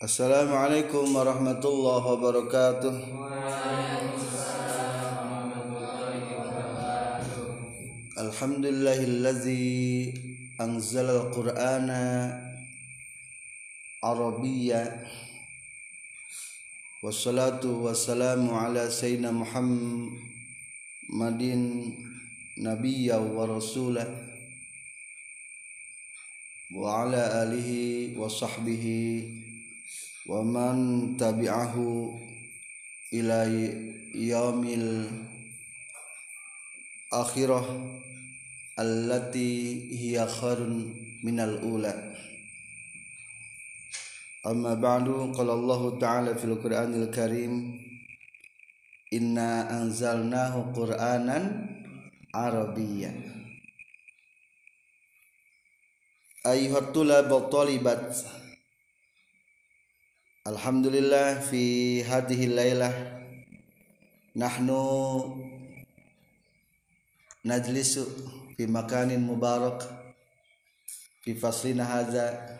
السلام عليكم ورحمة الله وبركاته. وعليكم السلام ورحمة الله وبركاته الحمد لله الذي أنزل القرآن عربيا. والصلاة والسلام على سيدنا محمد نبيا ورسولا وعلى آله وصحبه wa man tabi'ahu ila yaumil akhirah allati hiya khairun minal ula amma ba'du qala Allah ta'ala fil Qur'anil Karim inna anzalnahu qur'anan arabiyyan ayyuhat tulab talibat Alhamdulillah fi hadhihi lailah nahnu najlisu fi makanin mubarak fi faslina hadza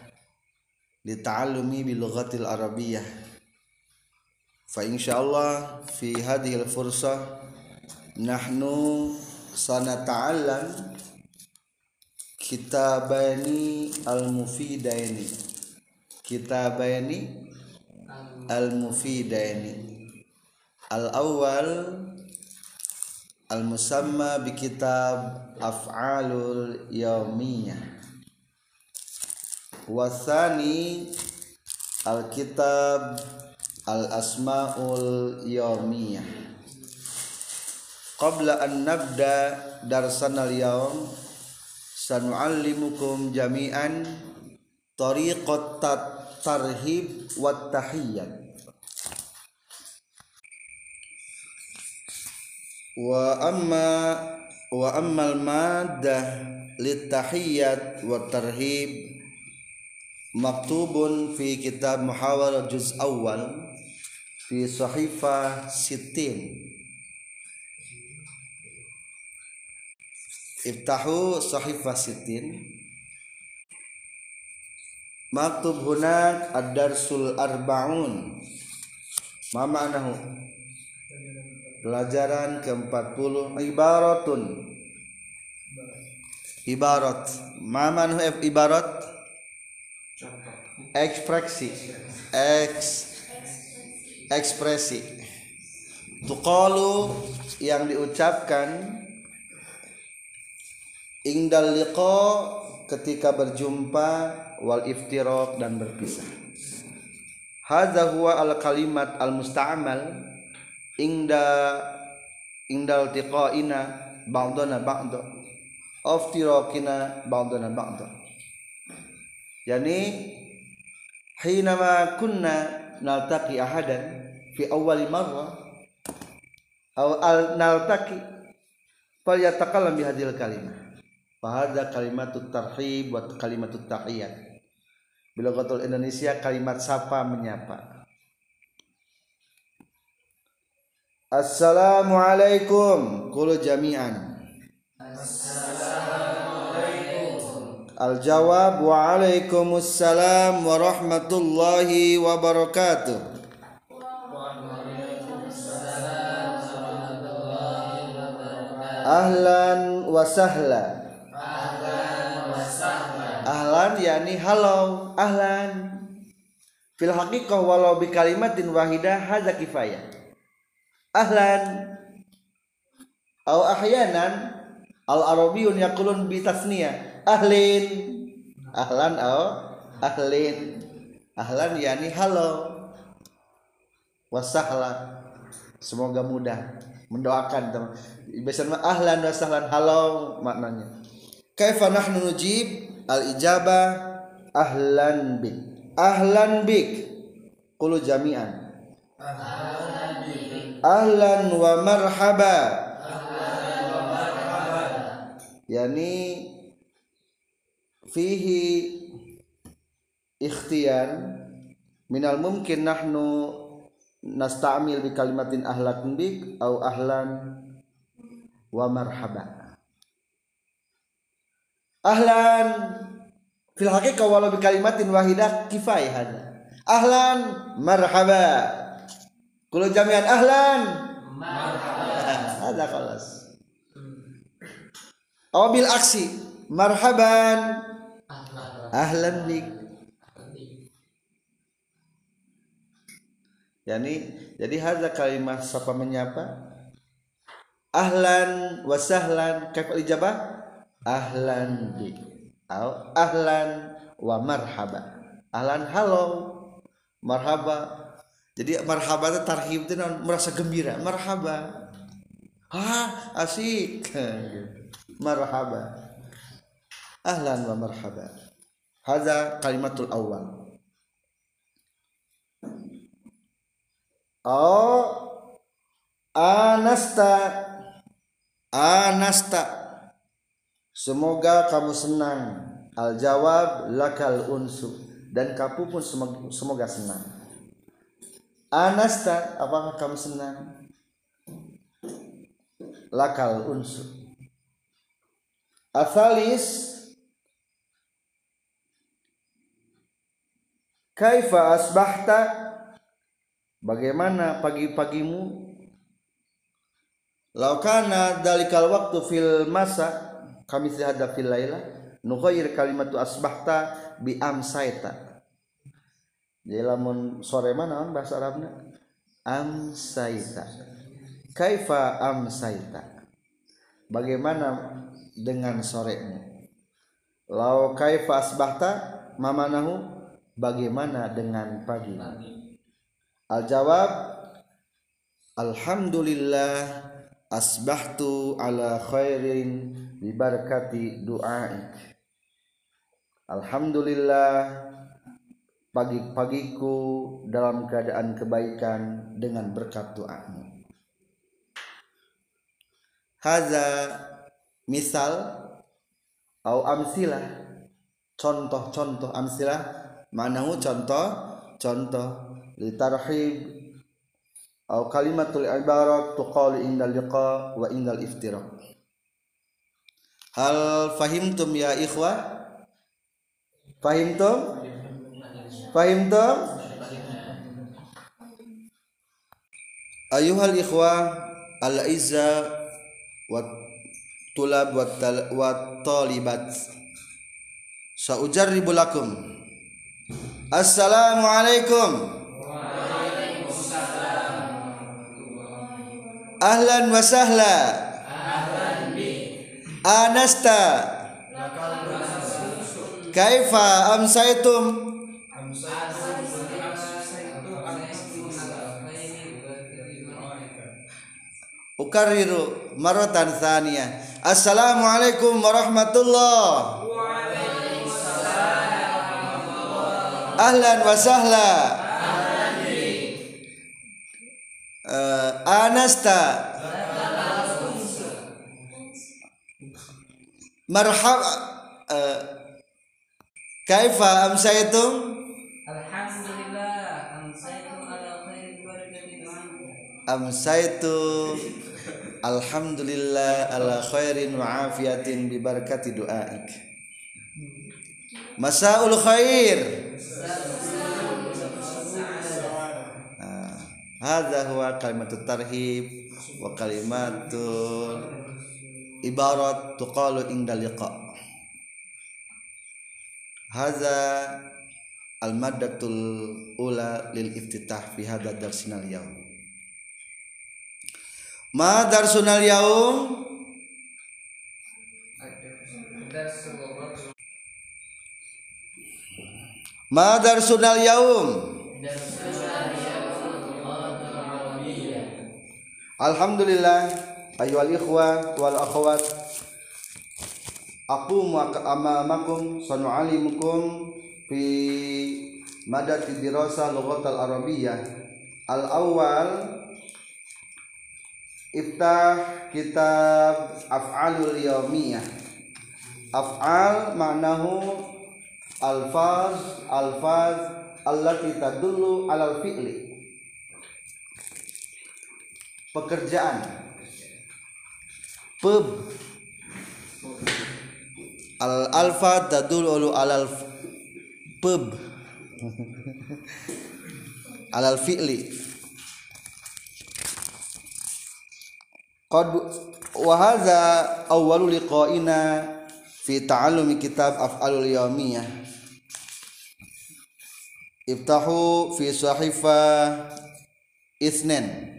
lita'allumi bil lughatil arabiyyah. Fa insyaallah fi hadhihi al fursah nahnu sanata'allam kitabani al mufidaini kitabani al mufidaini al awal al musamma bi kitab af'alul yaumiyah wasani al kitab al asmaul yaumiyah qabla an nabda darsana al yaum sanu'allimukum jami'an tariqat tarhib wa tahiyyat wa amma wa ammal maddah litahiyyat wa tarhib maktubun fi kitab muhawarah juz awal fi sahifa sittin. Iftahu sahifa sittin. Maktub hunak ad-darsul arba'un. Ma ma'nahu pelajaran ke-40 ibaratun. Ibarat. Ma ma'nahu ibarat? Ekspresi. Eks. Ekspresi. Tuqalu yang diucapkan ingdal liqa ketika berjumpa wal iftiraq dan berpisah. Hadza huwa al kalimat al musta'mal ingda ingdal tiqaina ba'dana ba'da aftiraqina ba'dana ba'da yani hinama kunna naltaqi ahadan fi awwali marra aw al naltaqi falyatakallam bi hadhil kalimah Fahada kalimatut tarhib wa kalimatut tahiyat. Bila kotul Indonesia kalimat sapa menyapa. Assalamualaikum kulu jami'an. Assalamualaikum. Al jawab wa alaikumussalam warahmatullahi wabarakatuh. Ahlan wa sahlan ahlan yakni halo ahlan fil haqiqah walau bi kalimatin wahidah hadza kifayah ahlan au ahyanan al arabiyun yaqulun bi tasniyah. Ahlin. Ahlan au ahlin. Ahlan yakni halo. Wasahla. Semoga mudah mendoakan teman. Biasanya ahlan wasahlan halo maknanya. Kaifa nahnu nujib al ijabah ahlan bik. Ahlan bik. Qulu jami'an wa marhaba. Yani fihi ikhtiyar minal mumkin nahnu nasta'mil bi kalimatin ahlan bik au ahlan wa marhaba. Ahlan fil haqiqah walau bi kalimatin wahidah kifayah ahlan marhaba kulo jamian ahlan. Ada kelas awabil aksi. Marhaban. Ahlan bik yani jadi hadza kalimat sapa menyapa? Ahlan wa sahlan. Kaif ijabah? Ahlan bi ahlan wa marhaba. Ahlan halo marhaba jadi marhaba itu tarhib itu merasa gembira. Marhaba. Ah asik. Marhaba. Ahlan wa marhaba. Hadza kalimatul awal. Oh anasta. Anasta. Semoga kamu senang. Al jawab lakal unsu. Dan kamu pun semoga senang anasta apakah kamu senang. Lakal unsu asalis kaifa asbahta? Bagaimana pagi-pagimu? Laukana dalikal waktu fil masa kami sihada fil laila nughayyir kalimatu asbahta bi amsaita jadi lamun sore mana bahasa Arabnya? Amsaita. Kaifa amsaita? Bagaimana dengan sorenya lau kaifa asbahta mamanahu? Bagaimana dengan pagi? Al jawab alhamdulillah asbahtu ala khairin bibarakati du'aik. Alhamdulillah pagi-pagiku dalam keadaan kebaikan dengan berkat doamu. Haza misal au amsilah contoh-contoh amsilah manahu contoh contoh litarhib atau kalimatul ibarat tuqalu indal liqa wa indal iftiraq. Hal fahimtum ya ikhwah? Fahimtum fahimtum ayuhal ikhwah al izza wa tulab wa talibat. Sa'ujarribu lakum. Assalamualaikum ahlan wa sahla. Anasta. Kaifa amsaitum Ukariru maratan thaniya Assalamualaikum warahmatullah Ahlan wa sahla uh, anasta marhaba uh, kaifa amsaytum amsaytu alhamdulillah ala khairin wa afiyatin bi barakati duaik. Masaul khair. Hadza huwa kalimatut tarhib wa kalimatul ibarat tuqalu inda liqa. Hadza al maddatul ula lil iftitah fi hadha darsina al yawm ma darsuna al yawm ma darsuna al yawm Alhamdulillah ayyuhal ikhwa wal akhwat. Aku amamakum sanu'alimukum fi madati dirasa lughat al arabiyyah al awal iftah kitab af'alul yawmiyah. Af'al ma'nahu alfaz alfaz allati tadullu alal fi'li. Pekerjaan. Pub. Al alfa tadulu alal pub. Alal fi'li qad wa hadza awwalu liqa'ina fi ta'allumi kitab af'alul yawmiyah. Iftahu fi sahifa isnen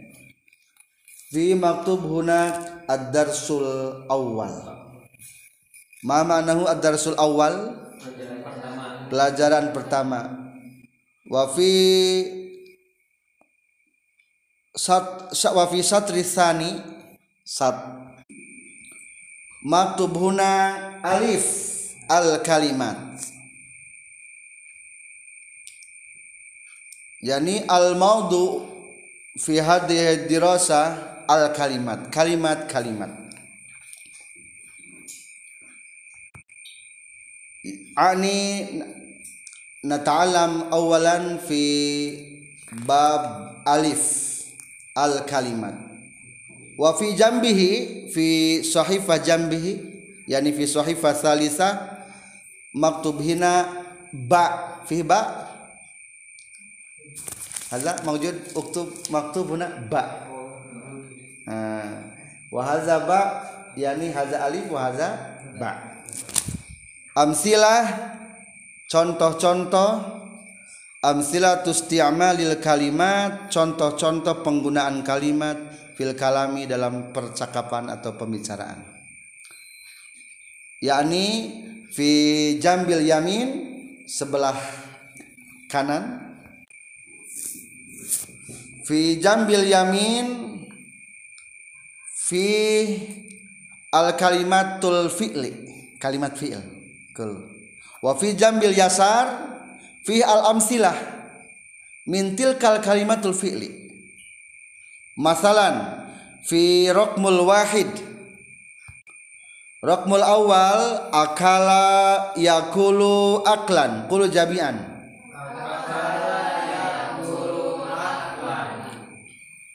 fi maktub hunak ad-darsul awal ma ma'nahu ad-darsul awal pelajaran pertama. Wa fi sat wa fi satri tsani sat maktub huna alif al kalimat. Yani al maudu fi hadhihi dirasa al kalimat. Kalimat kalimat. Ani nata'alam awalan fi bab alif al kalimat wa fi jambihi fi sahifah jambihi yani fi sahifah salisa maktub hina ba fi ba. Hadza mawjud uktub maktub huna ba. Wa hadza ba yani hadza alif wa hadza ba. Amsilah contoh-contoh amsilah tusti'malil kalimat contoh-contoh penggunaan kalimat fil kalami dalam percakapan atau pembicaraan. Yakni fi jambil yamin sebelah kanan. Fi jambil yamin fi al kalimatul fi'li kalimat fi'il kul wa fi jambil yasar fi al amsilah min tilkal kalimatul fi'li masalan fi rokmul wahid. Rokmul awal akala yakulu aklan kulu jabian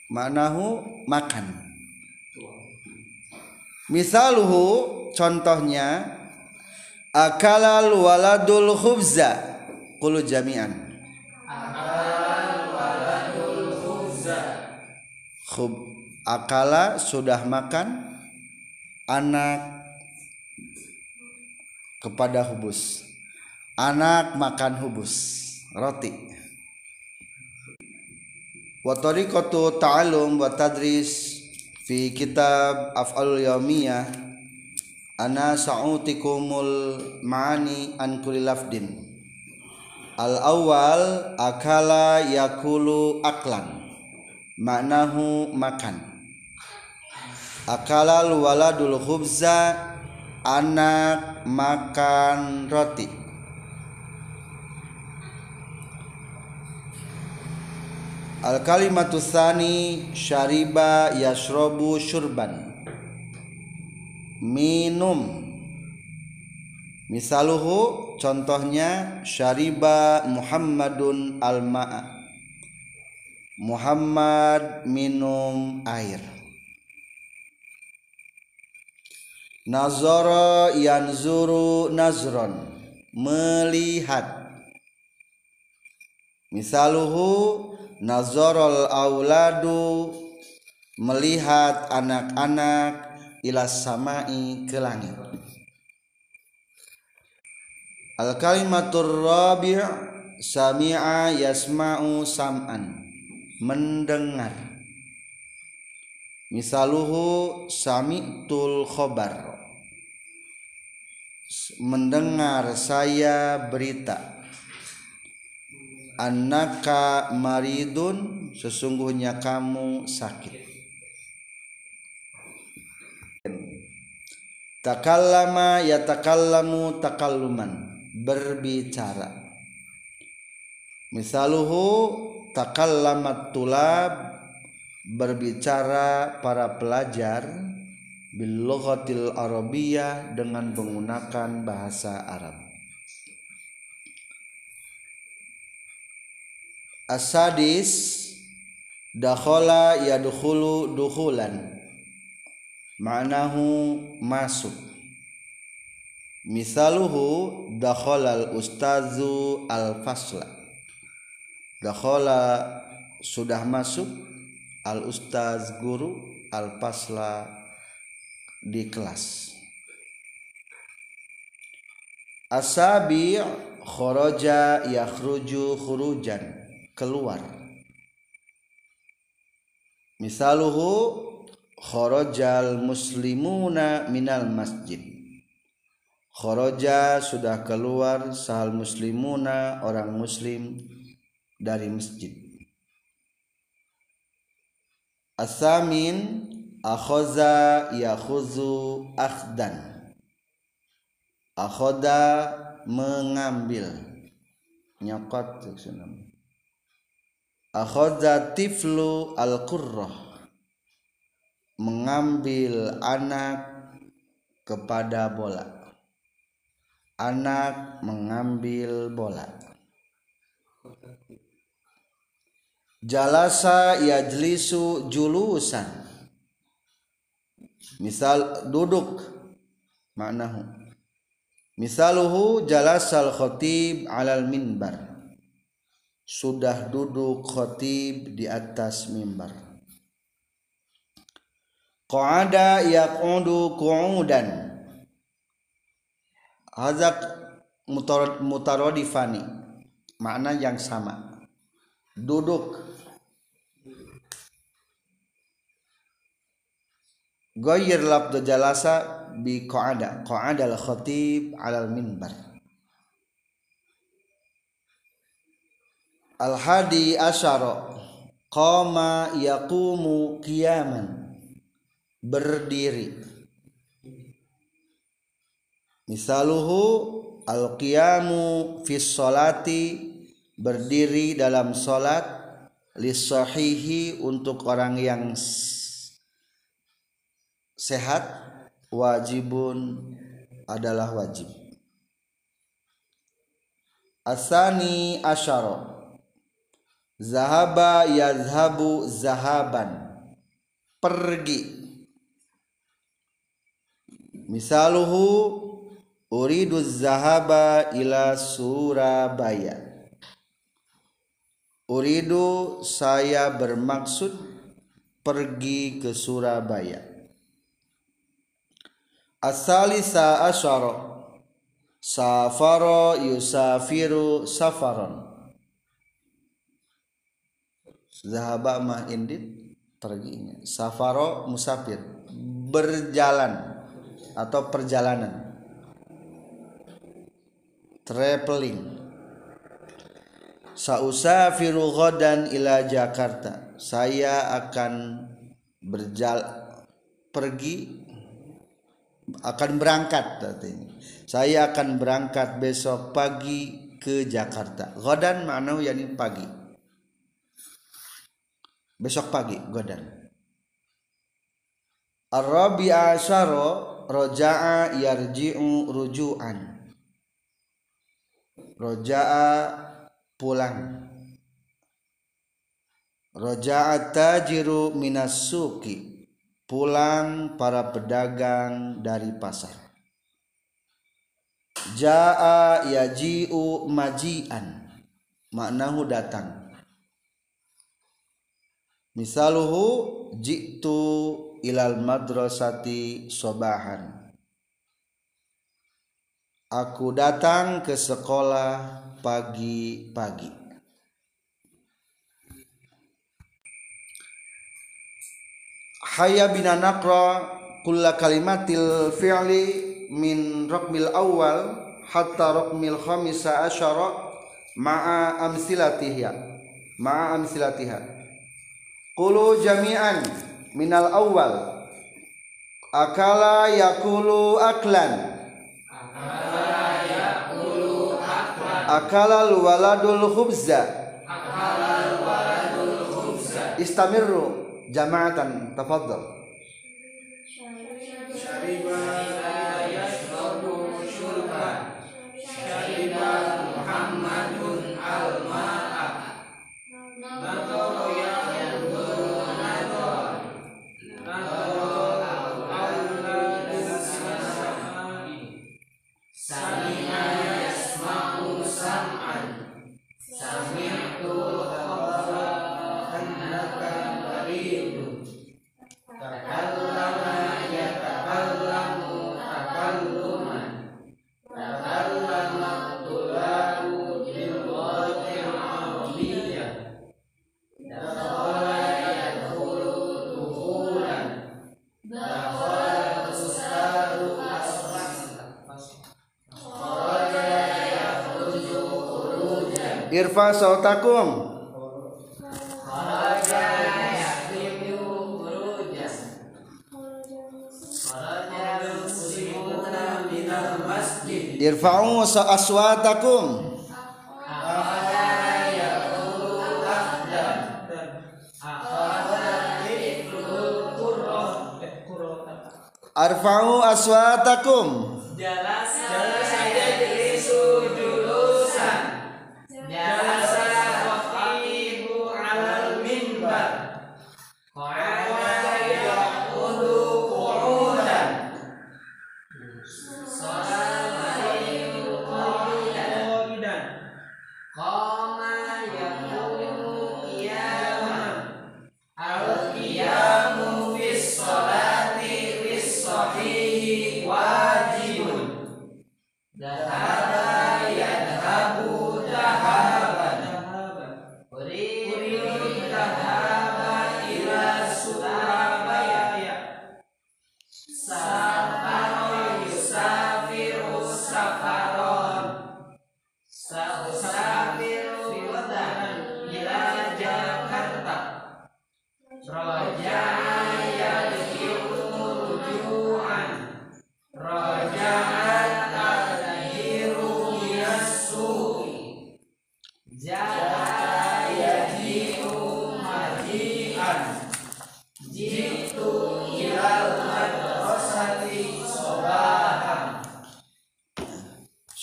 manahu makan. Misaluhu contohnya akalal waladul khubza qulu jami'an khub akala sudah makan anak kepada hubus. Anak makan hubus. Roti. Wa tariqatu ta'allum wa tadris fi kitab af'alul yaumiyah ana sa'utikumul ma'ani an kulli lafdin. Al awal akala yakulu aklan maknahu makan. Akala waladul khubza anak makan roti. Al kalimatu tsani syariba yashrabu syurban. Minum. Misaluhu contohnya syariba Muhammadun al-ma'a Muhammad minum air. Nazara yanzuru nazron melihat. Misaluhu nazarul auladu melihat anak-anak ilas samai ke langit. Al kalimatur rabi' sami'a yasma'u sam'an mendengar. Misaluhu sami'tul khobar. Mendengar saya berita. Annaka maridun sesungguhnya kamu sakit. Takallama yatakallamu takalluman. Berbicara. Misaluhu takallamat tulab berbicara para pelajar bil lughatil arabiyyah dengan menggunakan bahasa Arab. Asadis dakhala yadkhulu dukhulan. Ma'nahu masuk. Misaluhu dakhalal ustazu al fasla dakhala sudah masuk al ustaz guru al pasla di kelas. Asabi kharaja yakhruju khurujan keluar. Misaluhu kharajal muslimuna minal masjid. Kharaja sudah keluar sahal muslimuna orang muslim dari masjid. Asamin akhoza yakhuzu akhdan. Akhoda mengambil. Nyokot akhoza tiflu al-qurrah. Mengambil anak kepada bola. Anak mengambil bola jalasa yajlisu julusan. Misal duduk maknahu. Misaluhu jalasal khotib alal minbar. Sudah duduk khotib di atas mimbar qa'ada yaqudu qu'udan. Hazak mutaradifani makna yang sama duduk. Goyir lafdu jalasa bi qa'ada. Qa'ada al khatib ala al minbar. Al hadi asyara. Qama yaqumu qiyaman. Berdiri. Misaluhu al-qiyamu fi sholati berdiri dalam salat lisahihi untuk orang yang sehat wajibun adalah wajib. Asani asyara. Zahaba yazhabu zahaban. Pergi. Misaluhu uridu zahaba ila Surabaya uridu saya bermaksud pergi ke Surabaya. Asalisa asyara safaro yusafiru safaron zahaba mah indit perginya. Safaro musafir berjalan atau perjalanan. Traveling sausafiru ghadan ila Jakarta. Saya akan berjalan pergi akan berangkat artinya saya akan berangkat besok pagi ke Jakarta. Ghadan makna yani pagi. Besok pagi ghadan. Arabi asyara roja'a yarji'u ruju'an. Roja'a pulang. Roja'a tajiru minas suki pulang para pedagang dari pasar. Ja'a yaji'u maji'an. Maknahu datang. Misaluhu jitu ilal madrasati sobahan Aku datang ke sekolah pagi-pagi. Hayya bina naqra kulla kalimatil fi'li min raqmil awal hatta raqmil khamisa asyara ma'a amsilatiha ma'a amsilatiha Qulu jami'an minal awal akala yakulu aklan akalal waladul khubza. Akalal waladul khubza istamirru jama'atan tafaddal syariba irfa sautakum irfa'u aswatakum arfa'u aswatakum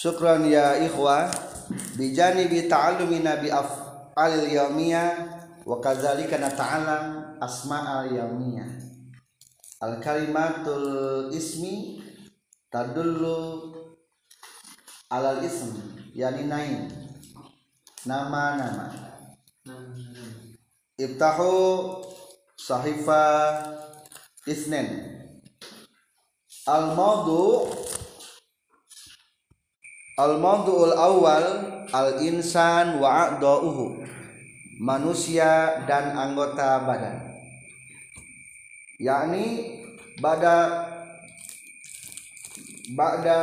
Syukran ya ikhwah bijani bi ta'allumina bi af'alil yaumiyah wa kadzalika nata'allam asma'al yaumiyah. Al kalimatul ismi tadullu alal ism yani naim nama-nama. Ibtahu sahifa isnen al maudu al maudu'ul awal al insan wa a'dha'uhu manusia dan anggota badan. Yakni bada ba'da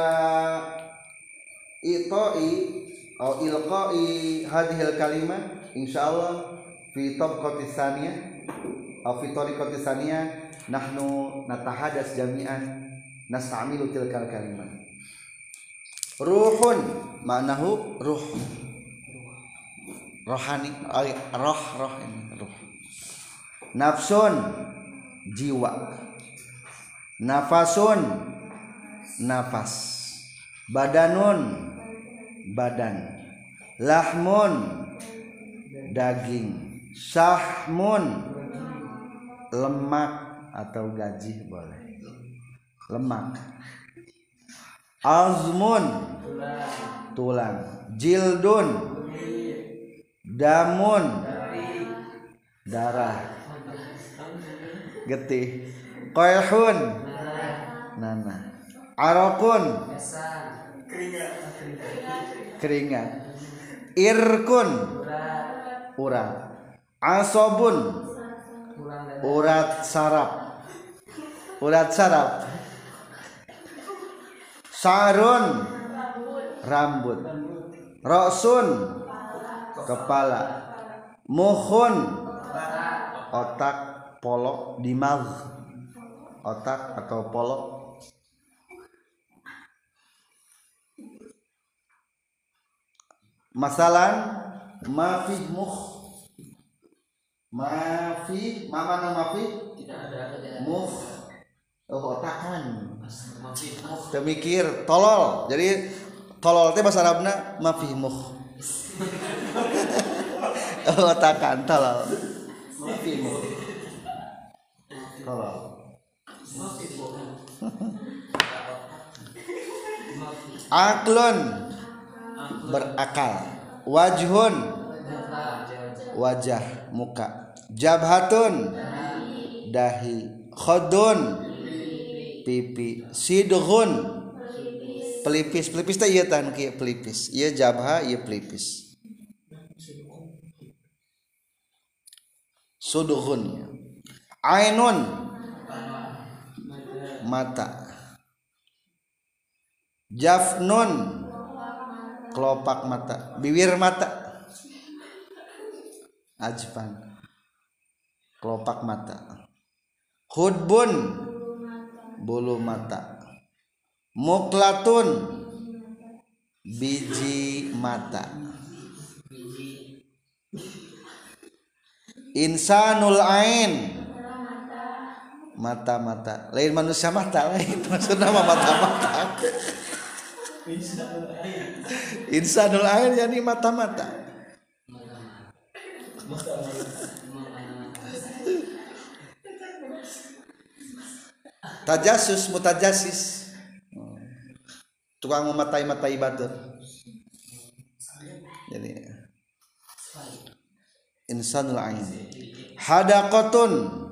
ito'i atau ilqa'i hadhil kalimah insyaallah fi tabqati tsaniyah atau fi tariqati tsaniyah nahnu natahadas jami'an nasta'milu tilkal kalimat ruhun. Manahu ruh. Rohani roh roh ini ruh. Nafsun jiwa. Nafasun nafas. Badanun badan. Lahmun daging. Sahmun lemak atau gaji boleh. Lemak. Azmun. Tulang. Jildun. Damun. Darah. Getih. Koilhun. Nana arokun. Keringat. Irkun. Urat asobun. Urat sarap. Urat sarap sarun. Rambut. Rosun kepala. Muhun otak polok dimag. Otak atau polok. Masalan mafi muh mafi mama nama mafi? Muh oh otakan Temikir tolol. Jadi tolol teh bahasa Arabna mafi muh oh tolol. Mafi muh tolol. Aklun. Berakal. Wajhun. Wajah muka. Jabhatun. Dahi. Khodun pipi. Sidghun. Pelipis. Pelipis teh ieu tan kieu pelipis. Ieu jabha ieu pelipis. Sudghun ainun. Mata. Jafnun. Kelopak mata. Bibir mata. Ajfan kelopak mata. Hudbun bulu mata. Muklatun. Biji mata. Insanul ain. Mata-mata. Lain manusia mata lain. Maksudnya mata-mata. Insanul ain yani mata-mata tajasus mutajasis. Tukang mematai-matai batu. Jadi insanul ain. Hadaqatun.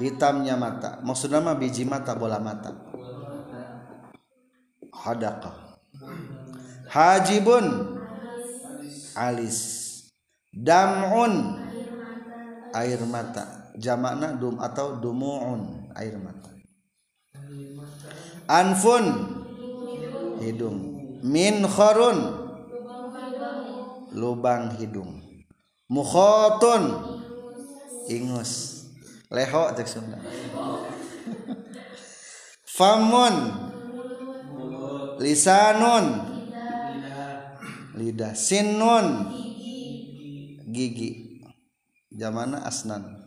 Hitamnya mata. Maksudnya mah biji mata bola mata. Hadaqah hajibun. Alis. Dam'un. Air mata jamakna dum atau dumu'un air mata. Anfun hidung. Min kharun lubang hidung. Mukhotun ingus. Leho cek Sunda. Famun lisanun. Lidah. Sinun gigi. Zamana asnan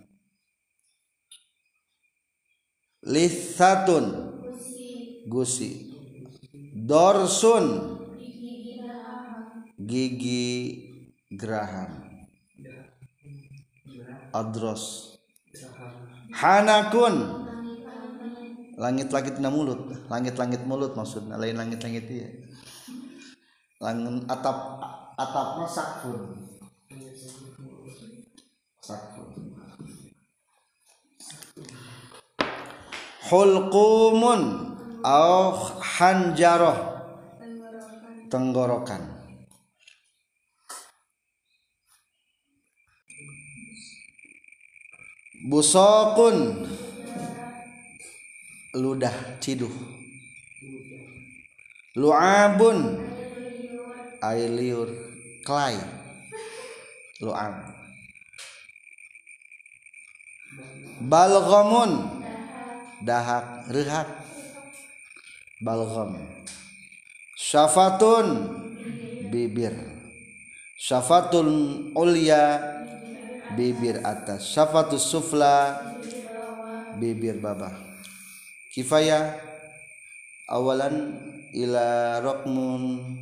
lithatun gusi. Dorsun. Gigi geraham. Adros. Hanakun. Langit-langit na mulut. Langit-langit mulut maksudnya. Lain langit-langit iya. Langit atap atapnya sakfun. Sakfun hulqumun au hanjaroh. Tenggorokan. Busokun. Ludah ciduh. Lu'abun. Air liur kelai lu'ab. Balghamun dahak rehak balgham. Syafatun bibir. Syafatun ulya bibir atas. Syafatus sufla bibir bawah kifayah awalan ila rokmun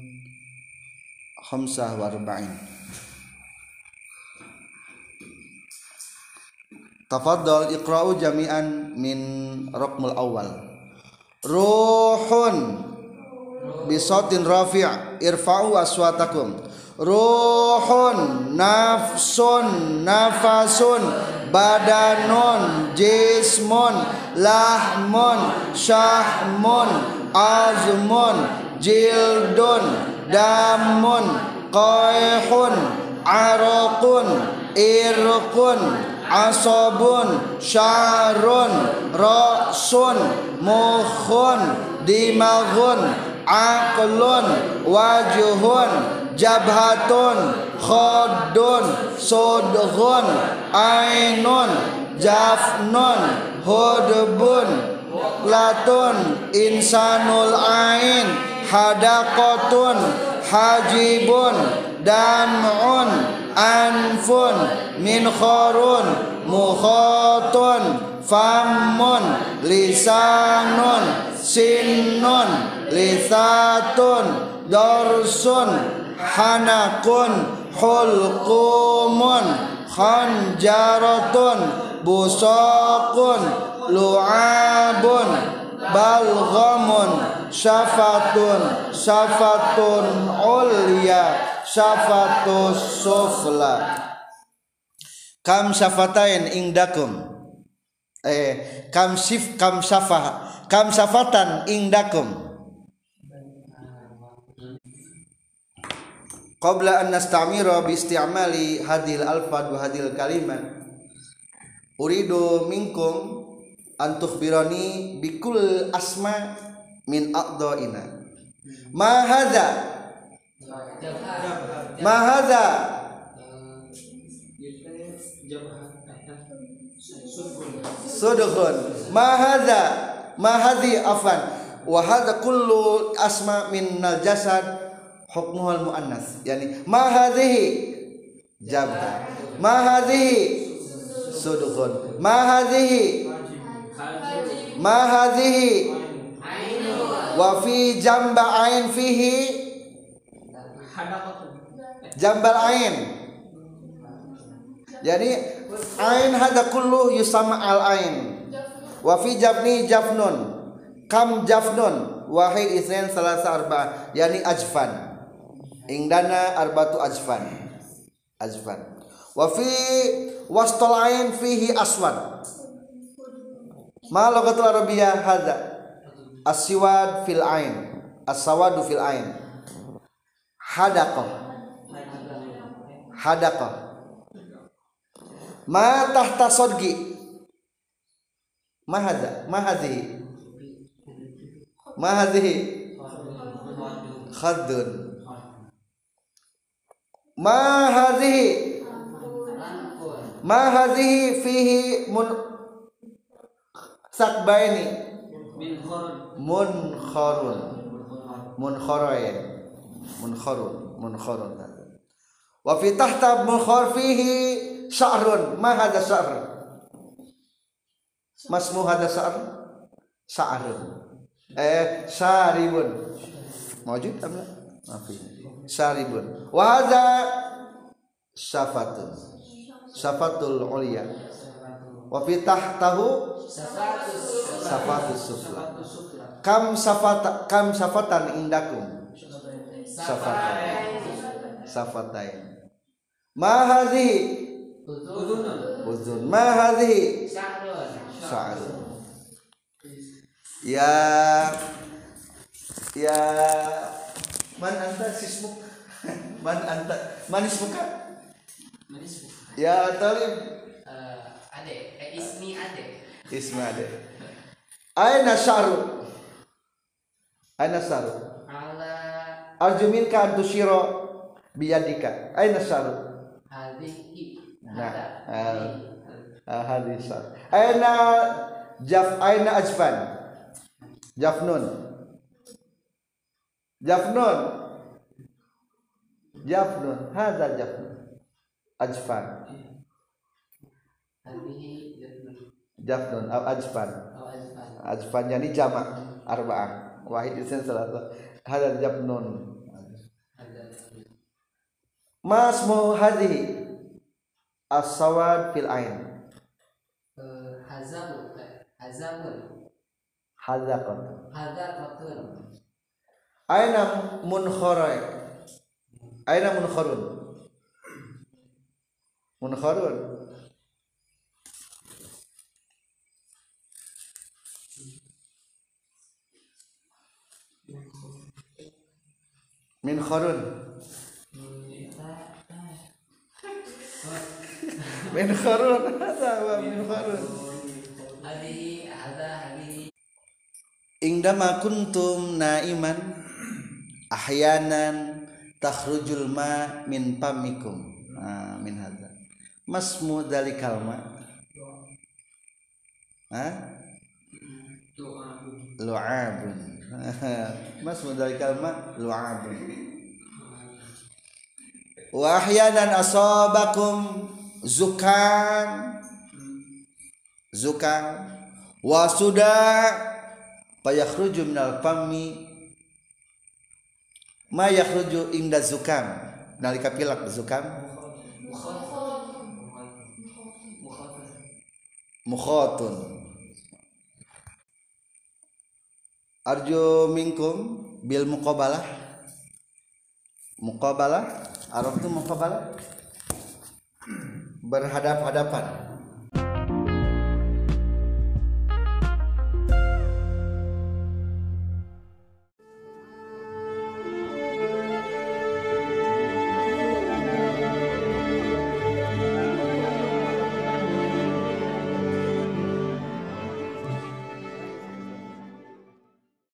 khamsah warba'in Tafaddal iqra'u jami'an min rokmul awal. Ruhun Bisotin rafi' irfa'u aswatakum. Ruhun nafsun nafasun badanun jismun lahmun syahmun azmun jildun damun qaihun araqun irqun asobun syarun rasun mukhun dimaghun aqlun wajuhun jabhatun khodun sodhun ainun jafnun hudbun latun insanul ain hadaqatun hajibun dam'un anfun min kharun mukhatun famun lisanun sinnun lisatun dorsun hanakun hulqumun khanjaratun busaqun lu'abun balghamun syafatun syafatun ulya syafatus sufla. Kam syafatain ingdakum. Eh kam sif kam syafah kam syafatan ingdakum. Qabla an nastamira bi isti'mali hadil alfad wa hadil kalimat uridu minkum an tukhbirani bikul asma min aqdaina ma hadza ma hadza Sudhun. Mahadha. Mahadhi afan. Wa kullu asma minnal jasad hukmuhul muannas. Yani mahadhihi jabha. Mahadhihi sudhun. Mahadhihi mahadhihi wa fi jamba ain fihi? Jambal ain. Jadi ain hada kullu yusama al ain. Wa fi jabni jafnun. Kam jafnun. Wahid isnen salasa arba. Yani ajfan. Indana arbatu ajfan. Ajfan. Wa fi wastal ain fihi aswad ma lughatul arabiyyah hada aswad fil ain. Aswadu fil ain. Hadaqah hadaqah ma tahta sodgi ma hadza? Ma hadhihi ma hadhihi khaddun ma hadhihi ma hadhihi fihi mun sakbaini munkharun munkharoin munkharun munkharun wa fi tahta munkhar fihi sya'run ma hadha sya'r masmu hadha sya'r sya'run eh syaribun. Mawjud am la? Mafi syaribun. Wa hadha syafatun. Syafatul ulya wa fi tahtahu safatus sufla. Kam safata kam safatan indakum. Safatan safatain. Ma hadhihi uzun. Ma hadhihi ya ya man anta sismuk? Man anta man ismuka ya talib Ade, eh, ismi ade. ismi ade. Aina sya'ru aina sya'ru Ala. Arju minka an tusyira biyadika. Aina sya'ru hadhihi. Nah, ah, hadis sya'ru aina jaf aina ajfan? Jafnun jafnun jafnun hadza jafnun ajfan. Hadhihi. Jafnun au ajfan. Ajfan. Jadi jamak arba'ah wahid isin salasa hadza jafnun Hada. ma ismu hadhihi as-sawad fil ain. Eh, Hazamun. hadzaqat Hadaqatun. aina munkharai aina munkharun munkharun min kharun. Min kharun. Hada wa min hadhihi. Indama kuntum naiman ahyanan takhrujul ma min pamikum. Ah, min hadza masmu dalikal ma? Ha lu'abun masmu dalikal ma lu'abun wa ahyanan asabakum zukan. Zukan. Wa sudah fayakhruju minal fami ma yakhruju inda zukam nalika pilak zukam mukhatun arju minkum bil muqabalah. Muqabalah arab itu muqabalah. Berhadap-hadapan